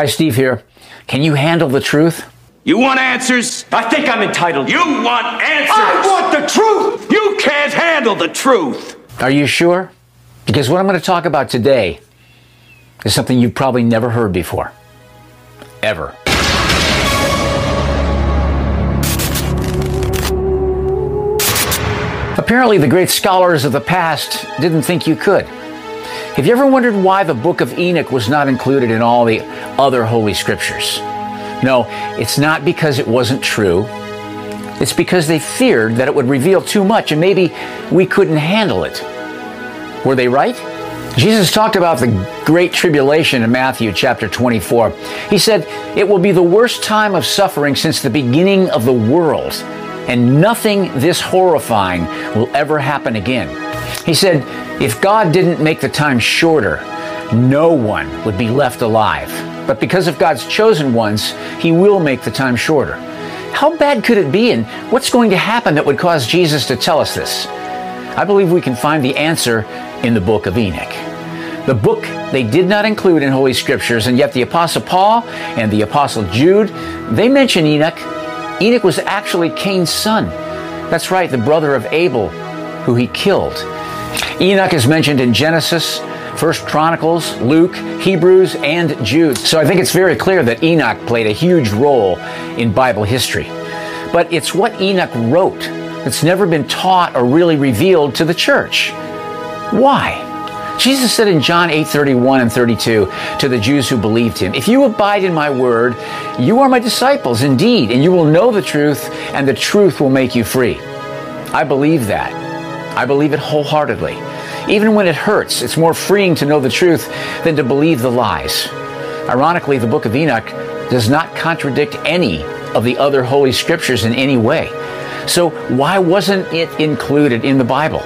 Hi, Steve here. Can you handle the truth? You want answers? I think I'm entitled. You want answers? I want the truth! You can't handle the truth! Are you sure? Because what I'm going to talk about today is something you've probably never heard before. Ever. Apparently, the great scholars of the past didn't think you could. Have you ever wondered why the book of Enoch was not included in all the other holy scriptures? No, it's not because it wasn't true. It's because they feared that it would reveal too much and maybe we couldn't handle it. Were they right? Jesus talked about the great tribulation in Matthew chapter 24. He said, It will be the worst time of suffering since the beginning of the world, and nothing this horrifying will ever happen again. He said, If God didn't make the time shorter, no one would be left alive. But because of God's chosen ones, He will make the time shorter. How bad could it be, and what's going to happen that would cause Jesus to tell us this? I believe we can find the answer in the book of Enoch. The book they did not include in Holy Scriptures, and yet the Apostle Paul and the Apostle Jude, they mention Enoch. Enoch was actually Cain's son. That's right, the brother of Abel, who he killed. Enoch is mentioned in Genesis, First Chronicles, Luke, Hebrews, and Jude. So I think it's very clear that Enoch played a huge role in Bible history. But it's what Enoch wrote that's never been taught or really revealed to the church. Why? Jesus said in John 8 31 and 32 to the Jews who believed him, If you abide in my word, you are my disciples indeed, and you will know the truth, and the truth will make you free. I believe that. I believe it wholeheartedly. Even when it hurts, it's more freeing to know the truth than to believe the lies. Ironically, the book of Enoch does not contradict any of the other holy scriptures in any way. So, why wasn't it included in the Bible?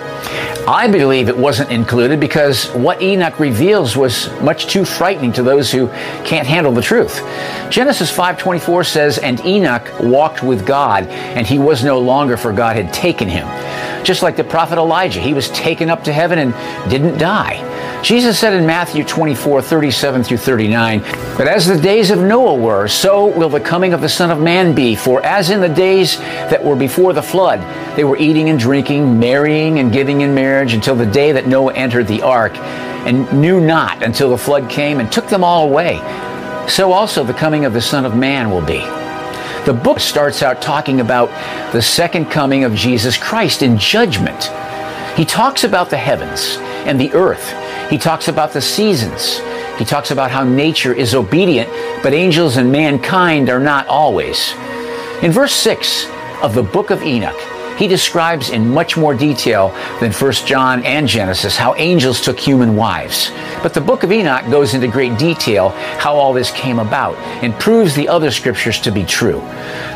I believe it wasn't included because what Enoch reveals was much too frightening to those who can't handle the truth. Genesis 5:24 says, "And Enoch walked with God, and he was no longer for God had taken him." Just like the prophet Elijah, he was taken up to heaven and didn't die. Jesus said in Matthew 24, 37 through 39, But as the days of Noah were, so will the coming of the Son of Man be. For as in the days that were before the flood, they were eating and drinking, marrying and giving in marriage until the day that Noah entered the ark, and knew not until the flood came and took them all away. So also the coming of the Son of Man will be. The book starts out talking about the second coming of Jesus Christ in judgment. He talks about the heavens and the earth. He talks about the seasons. He talks about how nature is obedient, but angels and mankind are not always. In verse 6 of the book of Enoch, he describes in much more detail than 1 John and Genesis how angels took human wives. But the book of Enoch goes into great detail how all this came about and proves the other scriptures to be true.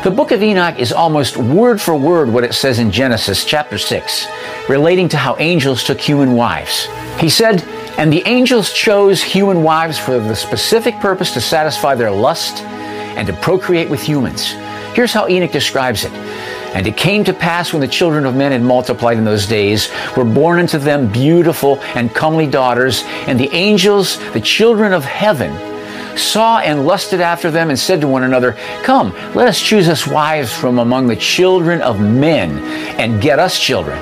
The book of Enoch is almost word for word what it says in Genesis chapter 6, relating to how angels took human wives. He said, And the angels chose human wives for the specific purpose to satisfy their lust and to procreate with humans. Here's how Enoch describes it. And it came to pass when the children of men had multiplied in those days, were born unto them beautiful and comely daughters, and the angels, the children of heaven, saw and lusted after them, and said to one another, Come, let us choose us wives from among the children of men, and get us children.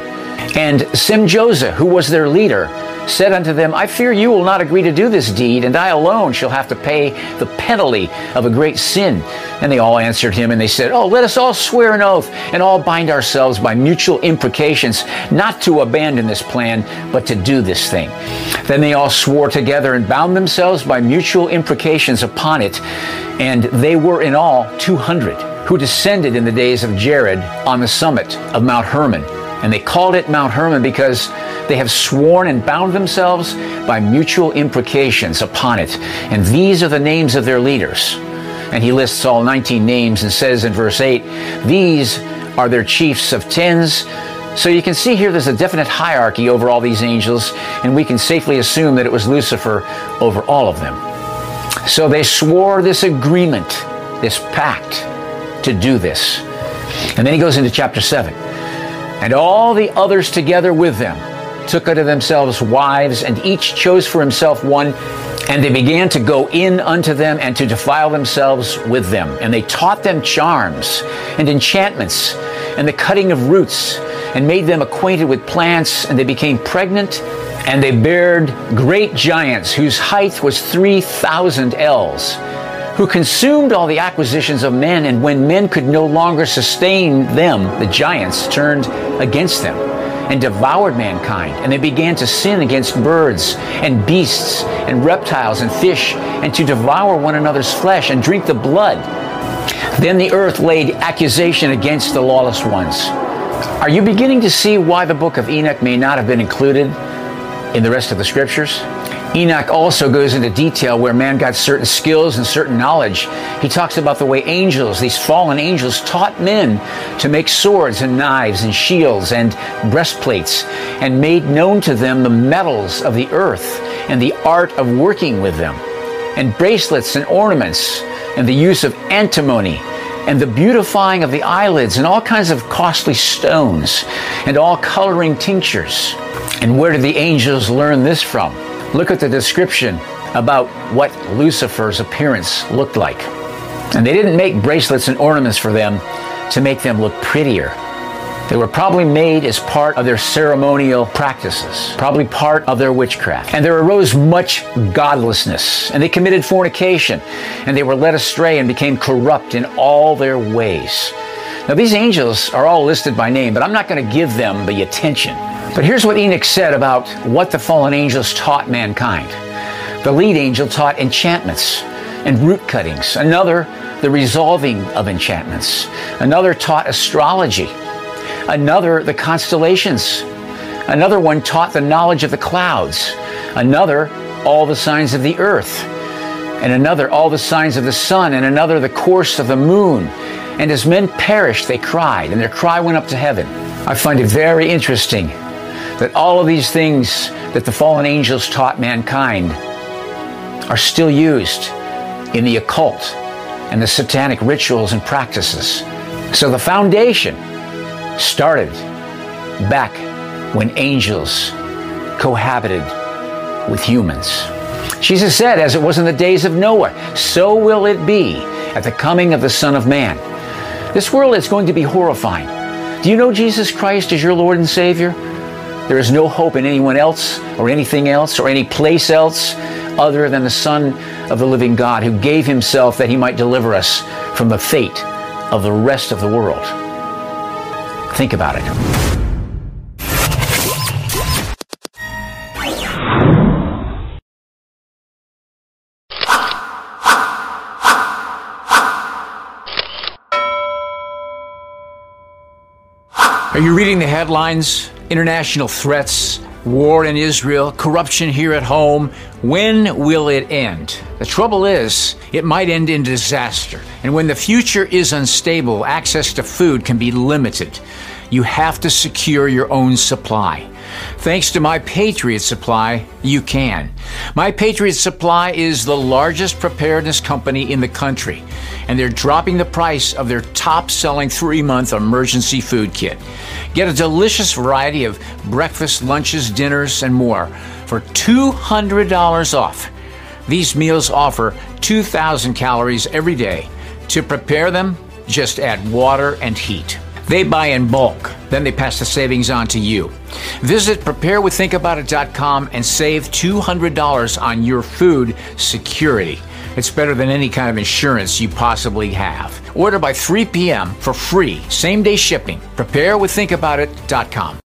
And Semjaza, who was their leader, said unto them, I fear you will not agree to do this deed, and I alone shall have to pay the penalty of a great sin. And they all answered him, and they said, Oh, let us all swear an oath, and all bind ourselves by mutual imprecations, not to abandon this plan, but to do this thing. Then they all swore together and bound themselves by mutual imprecations upon it, and they were in all two hundred, who descended in the days of Jared on the summit of Mount Hermon. And they called it Mount Hermon because they have sworn and bound themselves by mutual imprecations upon it. And these are the names of their leaders. And he lists all 19 names and says in verse 8, These are their chiefs of tens. So you can see here there's a definite hierarchy over all these angels, and we can safely assume that it was Lucifer over all of them. So they swore this agreement, this pact, to do this. And then he goes into chapter 7. And all the others together with them took unto themselves wives, and each chose for himself one And they began to go in unto them and to defile themselves with them. And they taught them charms and enchantments and the cutting of roots and made them acquainted with plants. And they became pregnant and they bared great giants whose height was 3,000 ells who consumed all the acquisitions of men, and when men could no longer sustain them, the giants turned against them and devoured mankind. And they began to sin against birds and beasts and reptiles and fish, and to devour one another's flesh and drink the blood. Then the earth laid accusation against the lawless ones. Are you beginning to see why the book of Enoch may not have been included in the rest of the scriptures? Enoch also goes into detail where man got certain skills and certain knowledge. He talks about the way angels, these fallen angels, taught men to make swords and knives and shields and breastplates and made known to them the metals of the earth and the art of working with them, and bracelets and ornaments, and the use of antimony and the beautifying of the eyelids and all kinds of costly stones and all coloring tinctures. And where did the angels learn this from? Look at the description about what Lucifer's appearance looked like. And they didn't make bracelets and ornaments for them to make them look prettier. They were probably made as part of their ceremonial practices, probably part of their witchcraft. And there arose much godlessness, and they committed fornication, and they were led astray and became corrupt in all their ways. Now, these angels are all listed by name, but I'm not going to give them the attention but here's what Enoch said about what the fallen angels taught mankind. The lead angel taught enchantments and root cuttings. Another, the resolving of enchantments. Another taught astrology. Another, the constellations. Another one taught the knowledge of the clouds. Another, all the signs of the earth. And another, all the signs of the sun. And another, the course of the moon. And as men perished, they cried, and their cry went up to heaven. I find it very interesting that all of these things that the fallen angels taught mankind are still used in the occult and the satanic rituals and practices. So the foundation started back when angels cohabited with humans. Jesus said, as it was in the days of Noah, so will it be at the coming of the Son of Man. This world is going to be horrifying. Do you know Jesus Christ as your Lord and Savior? There is no hope in anyone else or anything else or any place else other than the Son of the living God who gave himself that he might deliver us from the fate of the rest of the world. Think about it. Are you reading the headlines? International threats, war in Israel, corruption here at home. When will it end? The trouble is, it might end in disaster. And when the future is unstable, access to food can be limited. You have to secure your own supply. Thanks to My Patriot Supply, you can. My Patriot Supply is the largest preparedness company in the country, and they're dropping the price of their top selling three month emergency food kit. Get a delicious variety of breakfast, lunches, dinners, and more for $200 off. These meals offer 2,000 calories every day. To prepare them, just add water and heat. They buy in bulk, then they pass the savings on to you. Visit preparewiththinkaboutit.com and save $200 on your food security. It's better than any kind of insurance you possibly have. Order by 3 p.m. for free, same day shipping. Preparewiththinkaboutit.com.